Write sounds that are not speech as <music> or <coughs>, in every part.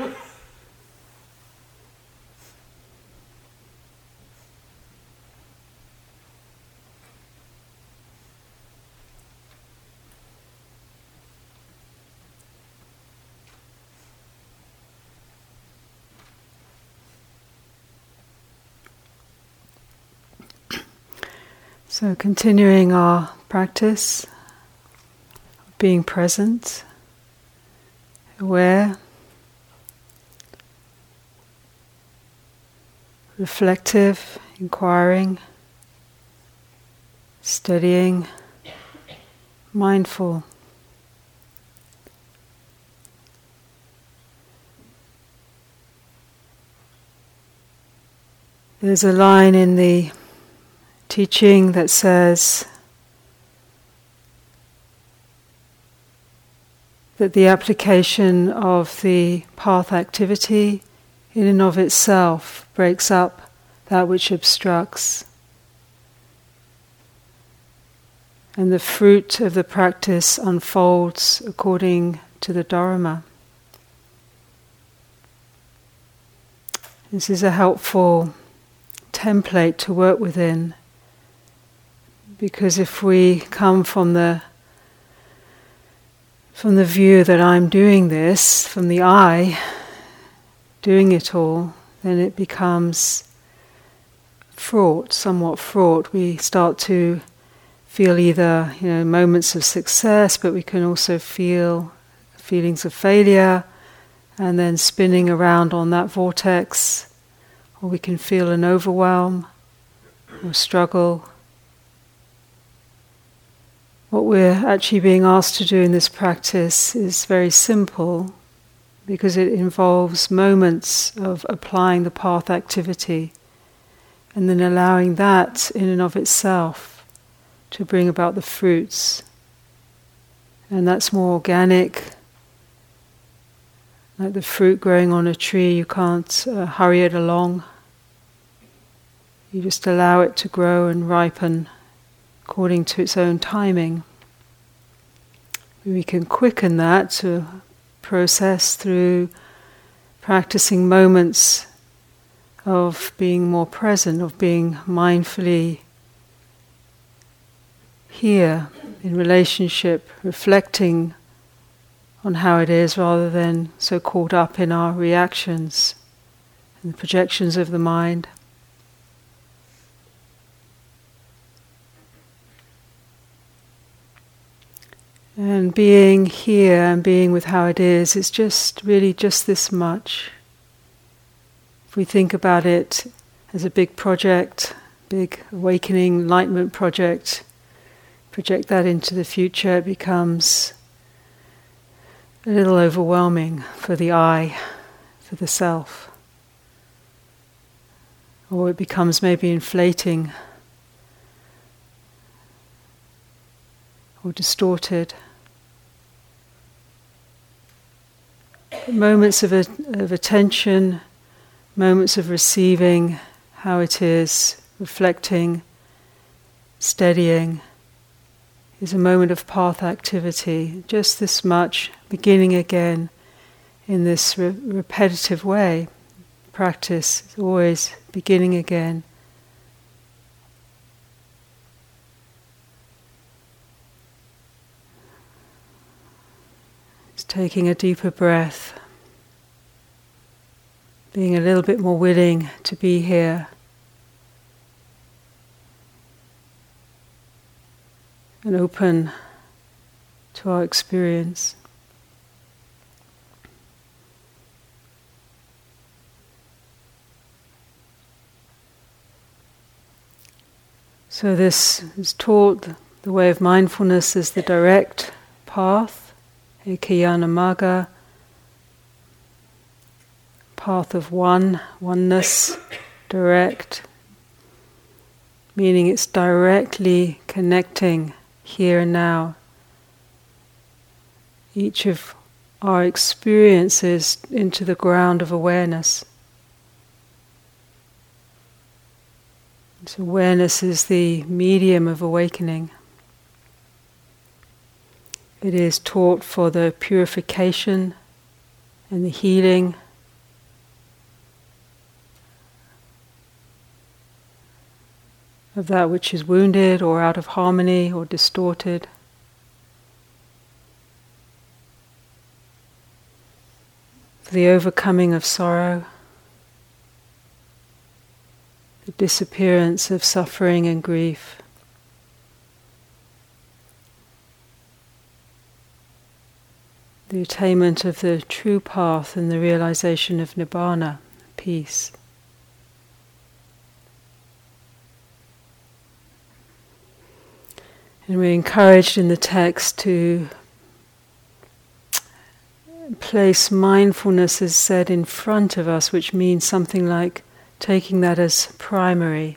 <coughs> So, continuing our practice, of being present, aware, reflective, inquiring, studying, mindful. There's a line in the teaching that says that the application of the path activity in and of itself breaks up that which obstructs. And the fruit of the practice unfolds according to the Dharma. This is a helpful template to work within because if we come from the from the view that I'm doing this, from the I doing it all, then it becomes fraught, somewhat fraught. We start to feel either you know moments of success, but we can also feel feelings of failure, and then spinning around on that vortex, or we can feel an overwhelm or struggle what we're actually being asked to do in this practice is very simple because it involves moments of applying the path activity and then allowing that in and of itself to bring about the fruits. And that's more organic. Like the fruit growing on a tree, you can't uh, hurry it along. You just allow it to grow and ripen according to its own timing. We can quicken that to process through practicing moments of being more present, of being mindfully here in relationship, reflecting on how it is rather than so caught up in our reactions and the projections of the mind. And being here and being with how it is, it's just really just this much. If we think about it as a big project, big awakening, enlightenment project, project that into the future, it becomes a little overwhelming for the I, for the self. Or it becomes maybe inflating or distorted. moments of, a, of attention, moments of receiving how it is, reflecting, steadying, is a moment of path activity. Just this much, beginning again in this re- repetitive way. Practice is always beginning again. Taking a deeper breath, being a little bit more willing to be here. And open to our experience. So, this is taught the way of mindfulness is the direct path Ekayana path of one, oneness, direct, meaning it's directly connecting here and now. Each of our experiences into the ground of awareness. So awareness is the medium of awakening. It is taught for the purification and the healing. Of that which is wounded or out of harmony or distorted. For the overcoming of sorrow, the disappearance of suffering and grief. The attainment of the true path and the realization of nibbana, peace. And we're encouraged in the text to place mindfulness as said in front of us, which means something like taking that as primary.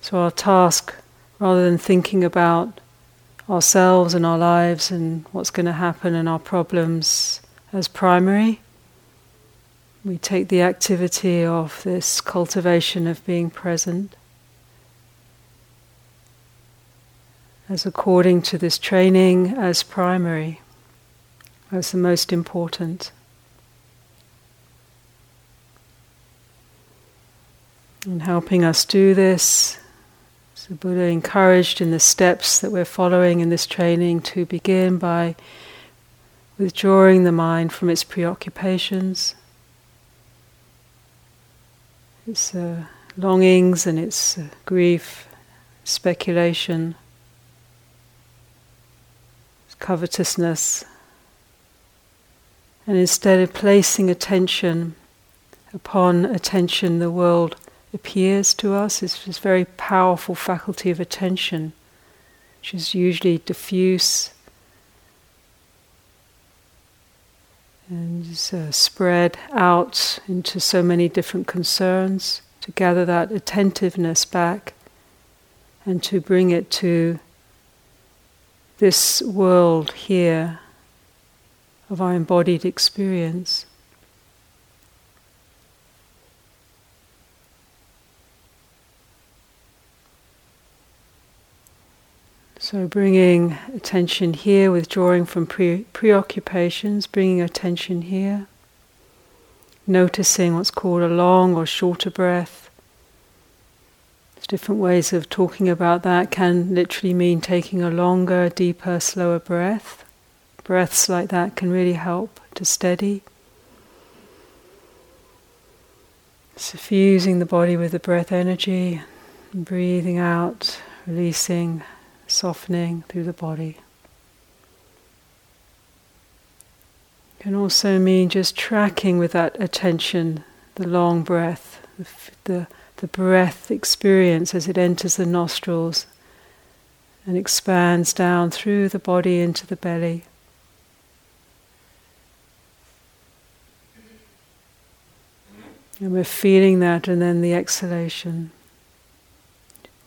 So our task, rather than thinking about ourselves and our lives and what's going to happen and our problems as primary, we take the activity of this cultivation of being present as according to this training as primary, as the most important. And helping us do this, so Buddha encouraged in the steps that we're following in this training to begin by withdrawing the mind from its preoccupations, its uh, longings and its uh, grief, speculation covetousness, and instead of placing attention upon attention, the world appears to us. It's this very powerful faculty of attention, which is usually diffuse and is uh, spread out into so many different concerns. To gather that attentiveness back and to bring it to this world here of our embodied experience. So, bringing attention here, withdrawing from pre- preoccupations, bringing attention here, noticing what's called a long or shorter breath, there's different ways of talking about that. Can literally mean taking a longer, deeper, slower breath. Breaths like that can really help to steady. Suffusing the body with the breath energy, breathing out, releasing, softening through the body. Can also mean just tracking with that attention the long breath, the, the the breath experience as it enters the nostrils and expands down through the body into the belly. And we're feeling that, and then the exhalation.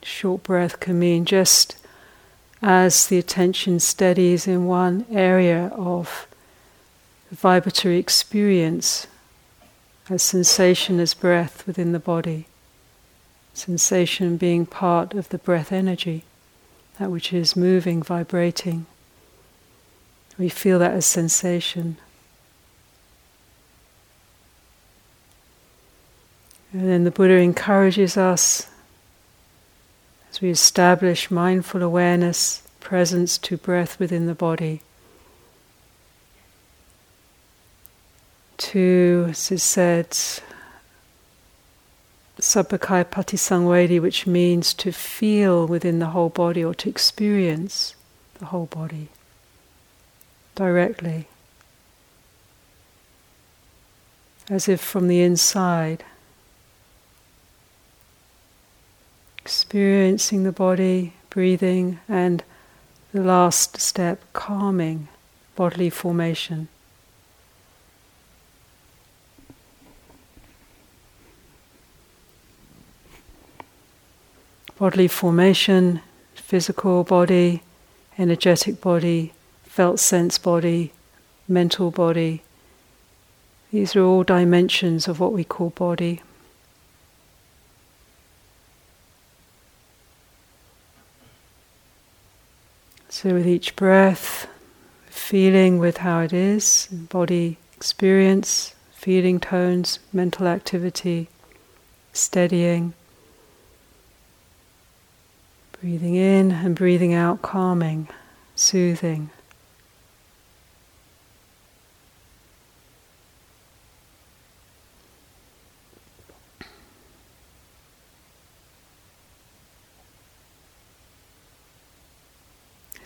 Short breath can mean just as the attention steadies in one area of vibratory experience, as sensation as breath within the body sensation being part of the breath energy, that which is moving, vibrating. We feel that as sensation. And then the Buddha encourages us as we establish mindful awareness, presence to breath within the body. To, as is said, Sabbakaya Patisangvedi, which means to feel within the whole body or to experience the whole body directly, as if from the inside. Experiencing the body, breathing, and the last step, calming bodily formation. bodily formation, physical body, energetic body, felt sense body, mental body. These are all dimensions of what we call body. So, with each breath, feeling with how it is, body experience, feeling tones, mental activity, steadying. Breathing in and breathing out, calming, soothing.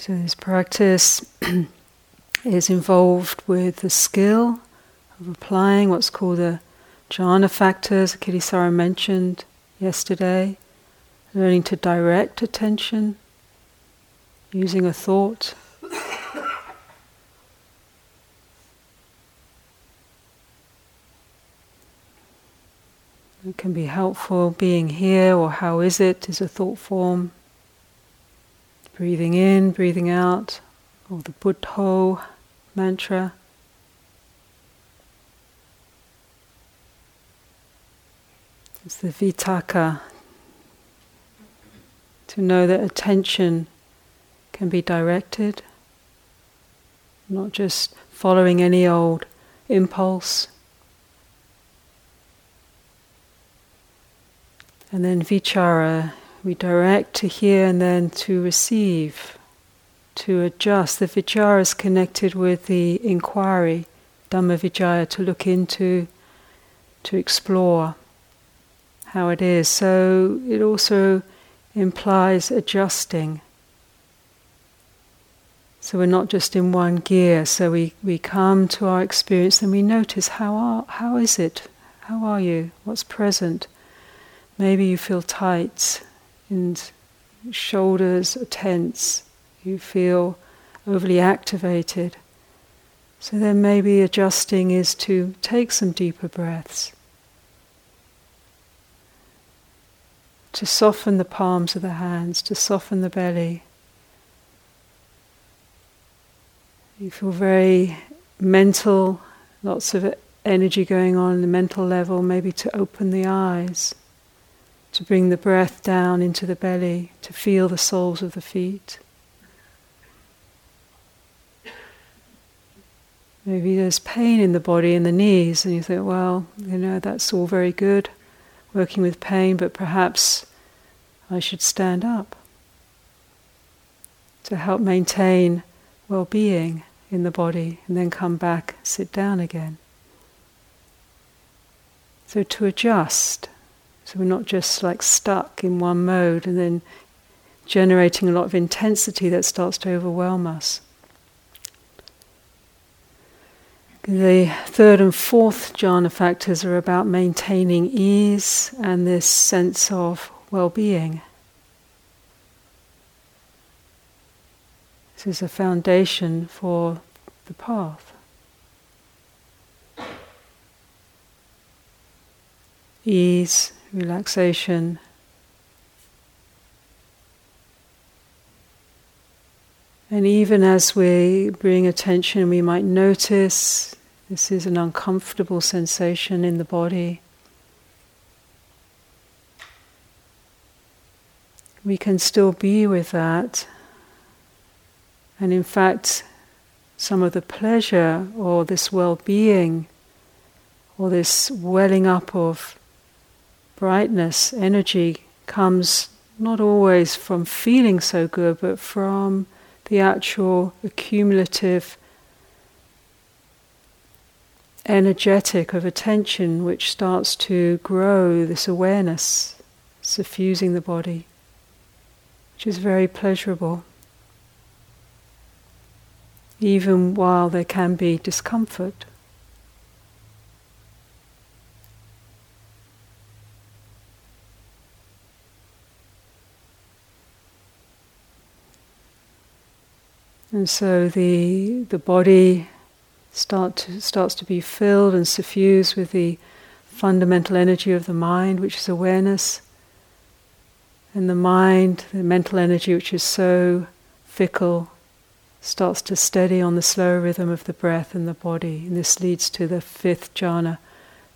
So, this practice <clears throat> is involved with the skill of applying what's called the jhana factors, Kittisaro mentioned yesterday, learning to direct attention using a thought. It can be helpful being here, or how is it, is a thought form. Breathing in, breathing out, or the Buddho mantra. It's the vitakka, to know that attention can be directed, not just following any old impulse. And then vichara we direct to hear and then to receive, to adjust. The vichara is connected with the inquiry, Dhamma Vicaya, to look into, to explore how it is. So it also implies adjusting. So we're not just in one gear. So we, we come to our experience and we notice how are, how is it? How are you? What's present? Maybe you feel tight and shoulders are tense, you feel overly activated. So then maybe adjusting is to take some deeper breaths, to soften the palms of the hands, to soften the belly. You feel very mental, lots of energy going on in the mental level, maybe to open the eyes to bring the breath down into the belly, to feel the soles of the feet. Maybe there's pain in the body in the knees, and you think, well, you know, that's all very good, working with pain, but perhaps I should stand up to help maintain well being in the body, and then come back, sit down again. So to adjust so we're not just like stuck in one mode and then generating a lot of intensity that starts to overwhelm us. The third and fourth jhana factors are about maintaining ease and this sense of well being. This is a foundation for the path. Ease relaxation. And even as we bring attention, we might notice this is an uncomfortable sensation in the body. We can still be with that. And in fact, some of the pleasure or this well being or this welling up of brightness, energy comes not always from feeling so good, but from the actual accumulative energetic of attention which starts to grow this awareness, suffusing the body, which is very pleasurable. Even while there can be discomfort. And so the, the body start to, starts to be filled and suffused with the fundamental energy of the mind, which is awareness. And the mind, the mental energy, which is so fickle, starts to steady on the slow rhythm of the breath and the body. And this leads to the fifth jhana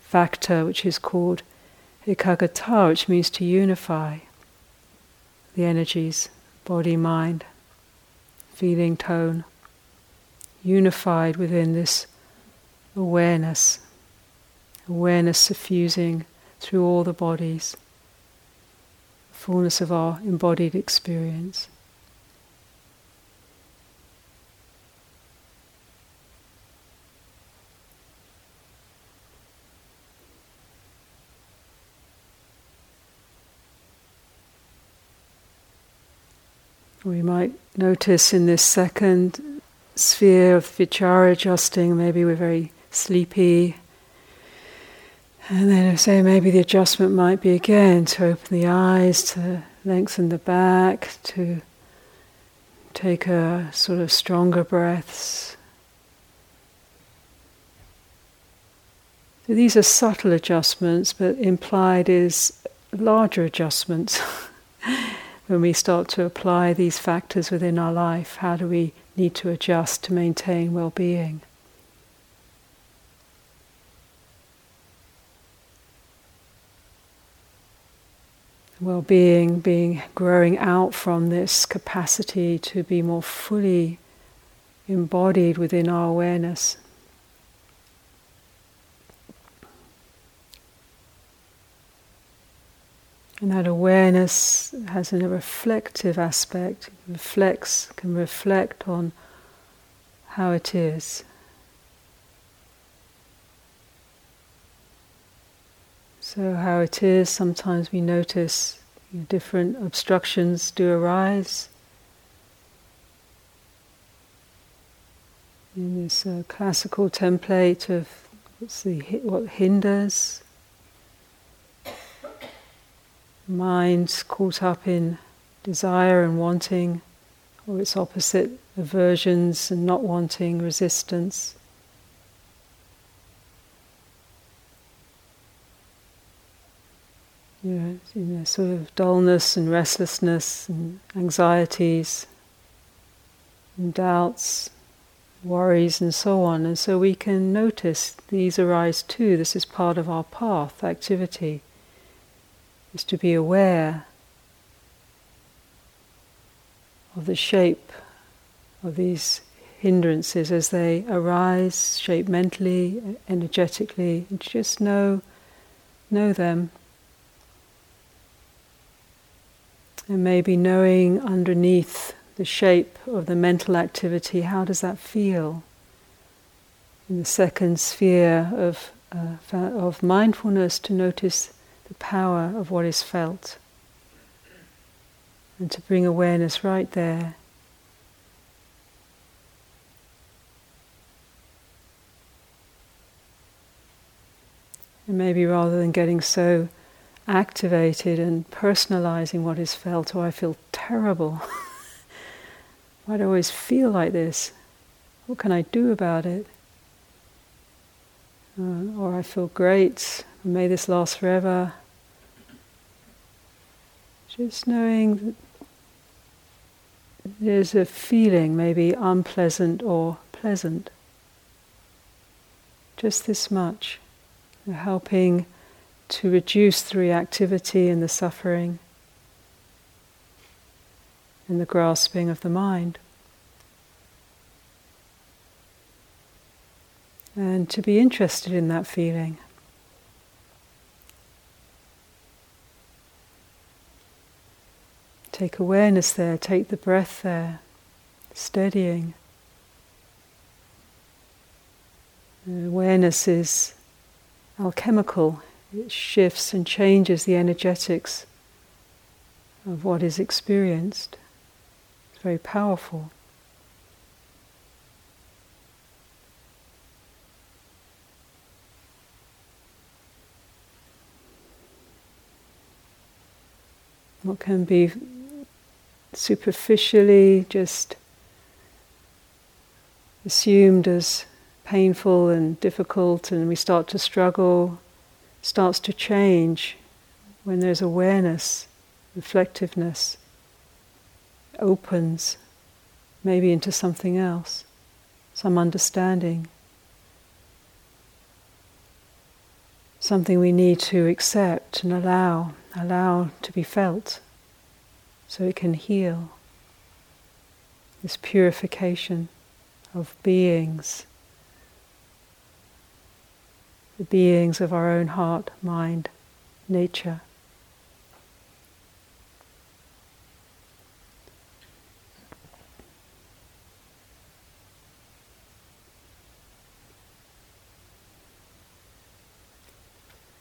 factor, which is called ekaggata, which means to unify the energies, body, mind feeling tone, unified within this awareness, awareness suffusing through all the bodies, fullness of our embodied experience. We might notice in this second sphere of vichara adjusting, maybe we're very sleepy. And then say maybe the adjustment might be again to open the eyes, to lengthen the back, to take a sort of stronger breaths. So these are subtle adjustments, but implied is larger adjustments. <laughs> when we start to apply these factors within our life, how do we need to adjust to maintain well being? Well being being growing out from this capacity to be more fully embodied within our awareness. And that awareness has a reflective aspect, reflects, can reflect on how it is. So, how it is, sometimes we notice different obstructions do arise. In this uh, classical template of what's the, what hinders, mind caught up in desire and wanting, or its opposite, aversions and not wanting, resistance. You know, you know, sort of dullness and restlessness and anxieties and doubts, worries, and so on. And so we can notice these arise too. This is part of our path activity is to be aware of the shape of these hindrances as they arise, shape mentally, energetically, and just know, know them. And maybe knowing underneath the shape of the mental activity, how does that feel? In the second sphere of, uh, of mindfulness, to notice the power of what is felt. And to bring awareness right there. And maybe rather than getting so activated and personalizing what is felt, oh, I feel terrible. <laughs> Why do I always feel like this? What can I do about it? Uh, or I feel great, may this last forever. Just knowing that there's a feeling, maybe unpleasant or pleasant. Just this much, helping to reduce the reactivity and the suffering and the grasping of the mind. and to be interested in that feeling. Take awareness there, take the breath there, steadying. Awareness is alchemical, it shifts and changes the energetics of what is experienced. It's very powerful. what can be superficially just assumed as painful and difficult, and we start to struggle, starts to change when there's awareness, reflectiveness, opens maybe into something else, some understanding. Something we need to accept and allow allow to be felt so it can heal. This purification of beings, the beings of our own heart, mind, nature.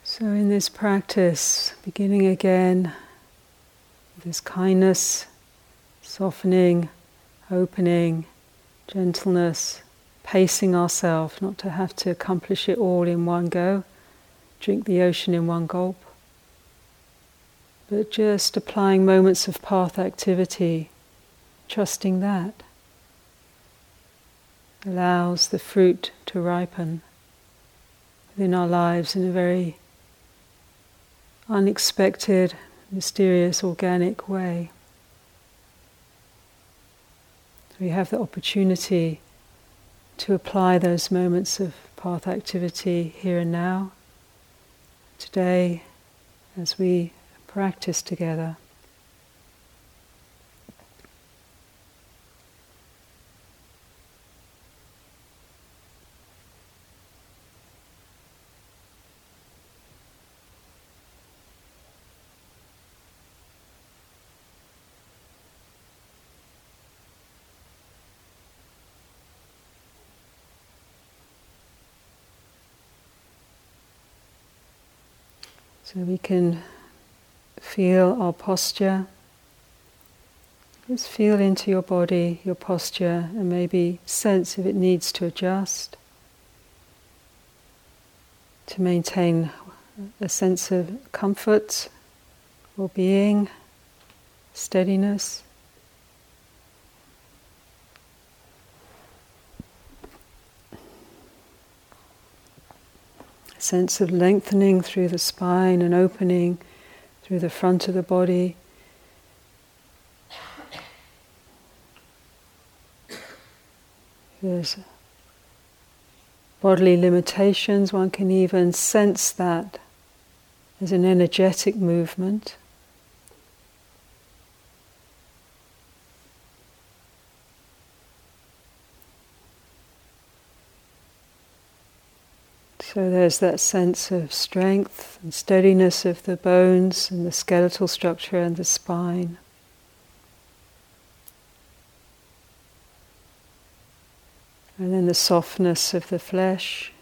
So, in this practice, beginning again this kindness, softening, opening, gentleness, pacing ourselves, not to have to accomplish it all in one go, drink the ocean in one gulp, but just applying moments of path activity, trusting that allows the fruit to ripen within our lives in a very unexpected, mysterious, organic way. We have the opportunity to apply those moments of path activity here and now, today, as we practice together. So we can feel our posture. Just feel into your body, your posture, and maybe sense if it needs to adjust to maintain a sense of comfort, well being, steadiness. Sense of lengthening through the spine and opening through the front of the body. There's bodily limitations, one can even sense that as an energetic movement. So there's that sense of strength and steadiness of the bones and the skeletal structure and the spine. And then the softness of the flesh.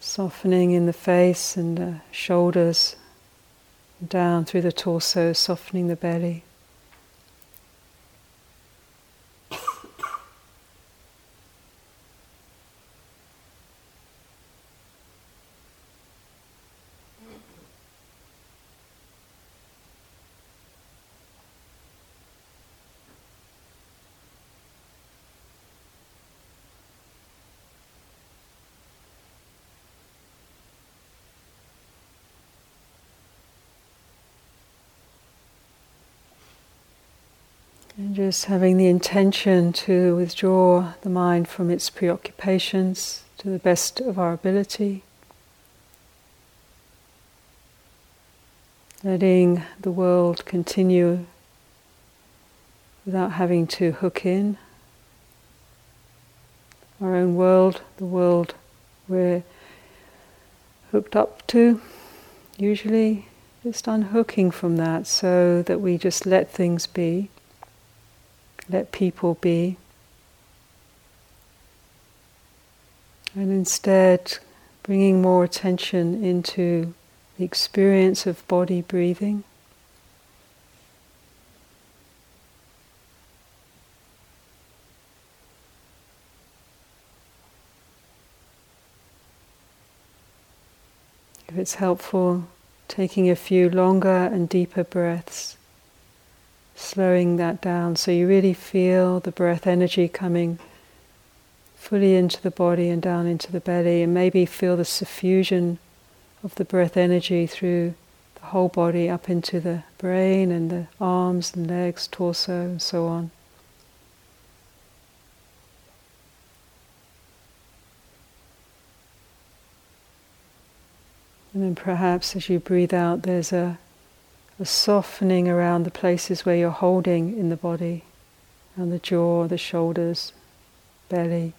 Softening in the face and the shoulders, down through the torso, softening the belly. And just having the intention to withdraw the mind from its preoccupations to the best of our ability. Letting the world continue without having to hook in. Our own world, the world we're hooked up to, usually just unhooking from that so that we just let things be let people be. And instead, bringing more attention into the experience of body breathing. If it's helpful, taking a few longer and deeper breaths slowing that down so you really feel the breath energy coming fully into the body and down into the belly, and maybe feel the suffusion of the breath energy through the whole body up into the brain and the arms and legs, torso, and so on. And then perhaps as you breathe out, there's a a softening around the places where you're holding in the body, and the jaw, the shoulders, belly.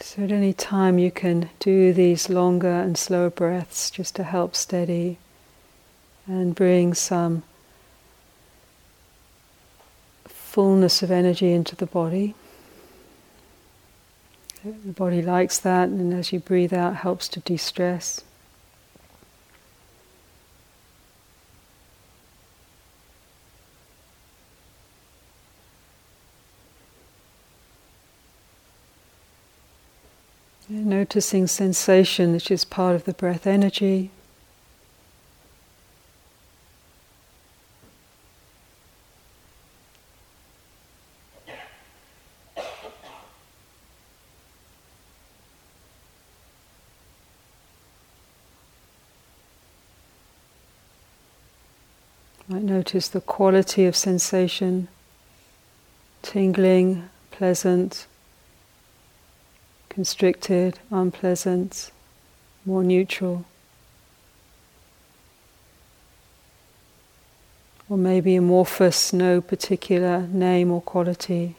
So, at any time, you can do these longer and slower breaths just to help steady and bring some fullness of energy into the body. The body likes that, and as you breathe out, helps to de stress. Noticing sensation, which is part of the breath energy. Might notice the quality of sensation, tingling, pleasant, constricted, unpleasant, more neutral. Or maybe amorphous, no particular name or quality.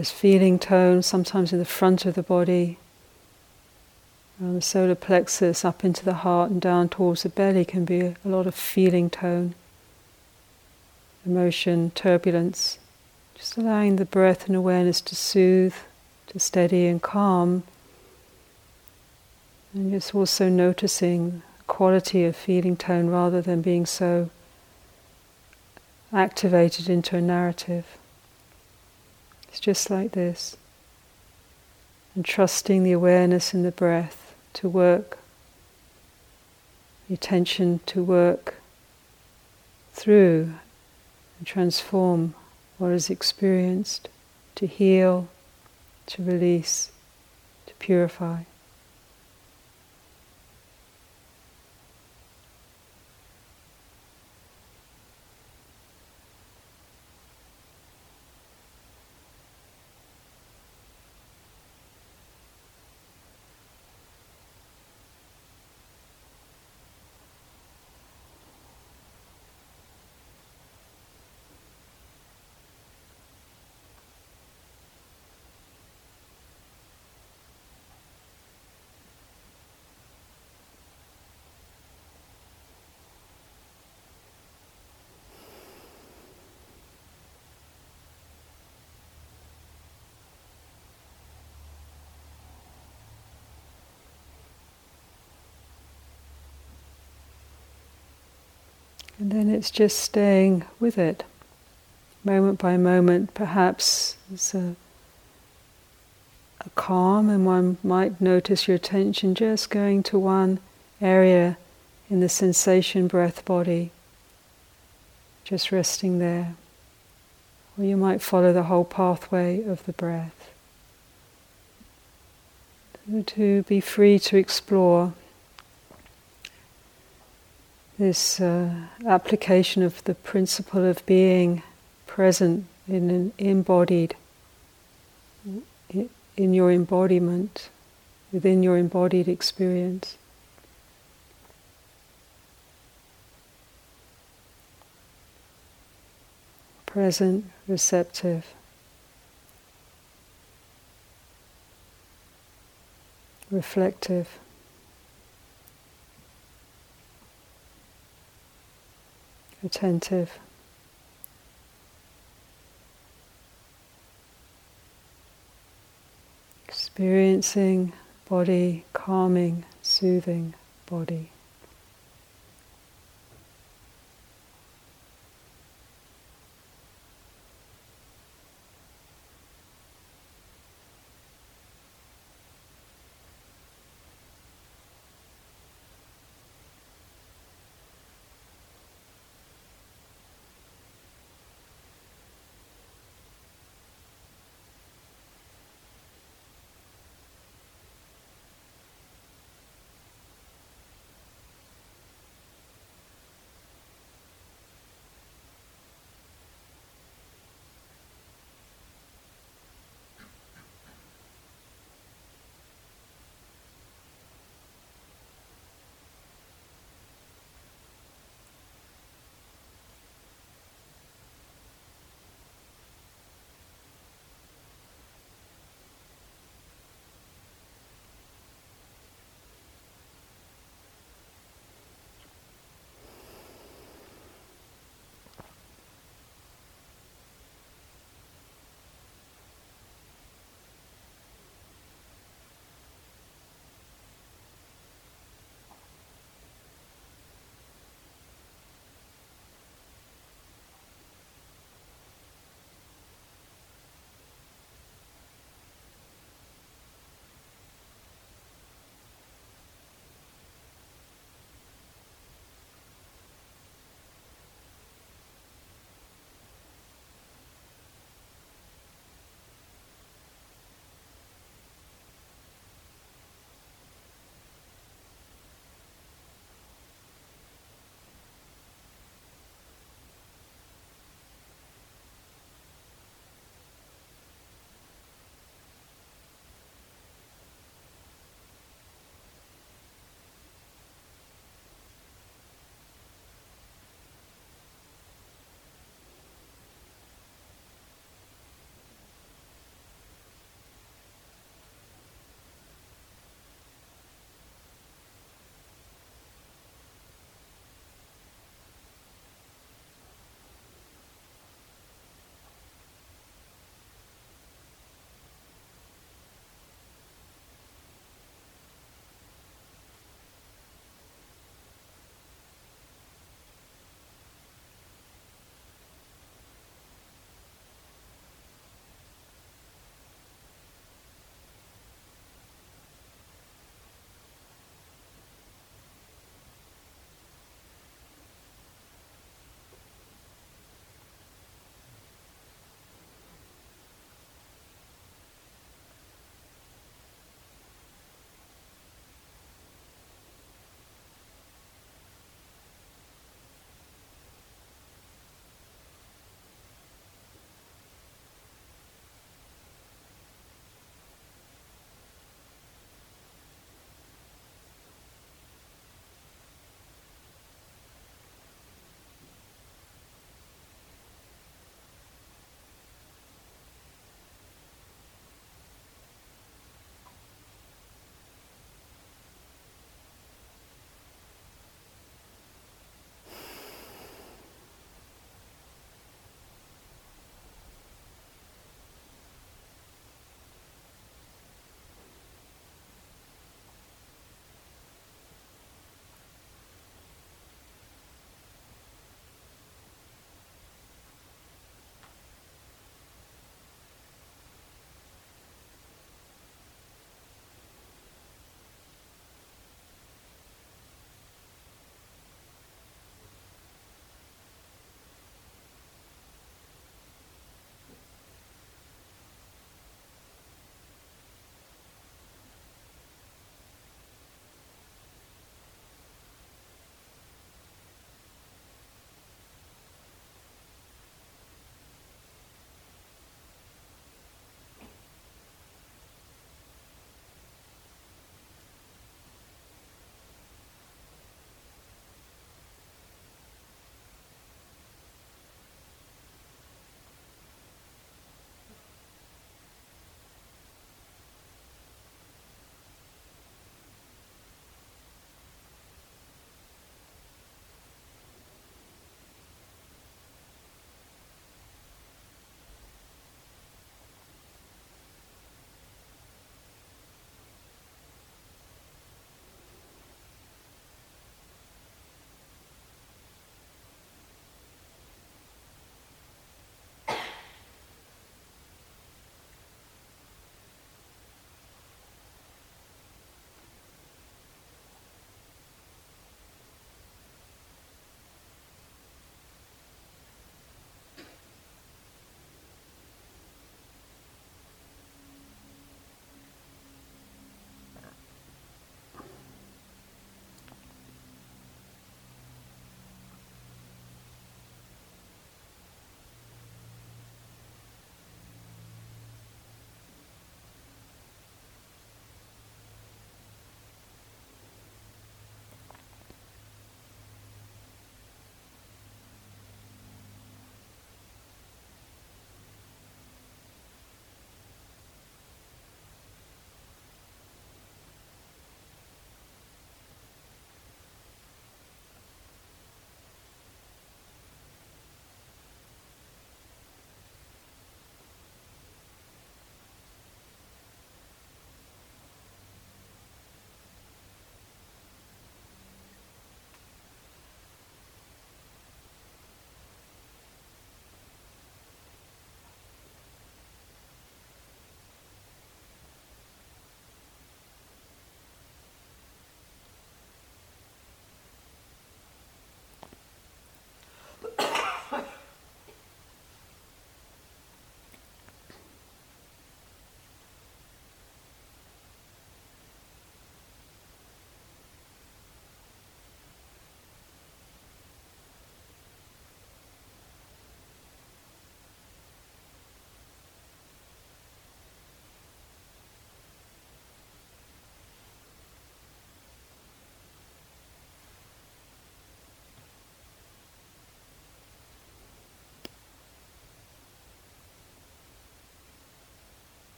There's feeling tone sometimes in the front of the body. Um, the solar plexus up into the heart and down towards the belly can be a lot of feeling tone, emotion, turbulence. Just allowing the breath and awareness to soothe, to steady and calm. And just also noticing the quality of feeling tone rather than being so activated into a narrative. It's just like this. And trusting the awareness in the breath to work, the attention to work through and transform what is experienced, to heal, to release, to purify. And then it's just staying with it, moment by moment. Perhaps it's a, a calm, and one might notice your attention just going to one area in the sensation breath body, just resting there. Or you might follow the whole pathway of the breath. To be free to explore this uh, application of the principle of being present in an embodied, in your embodiment, within your embodied experience. Present, receptive. Reflective. Attentive. Experiencing body calming, soothing body.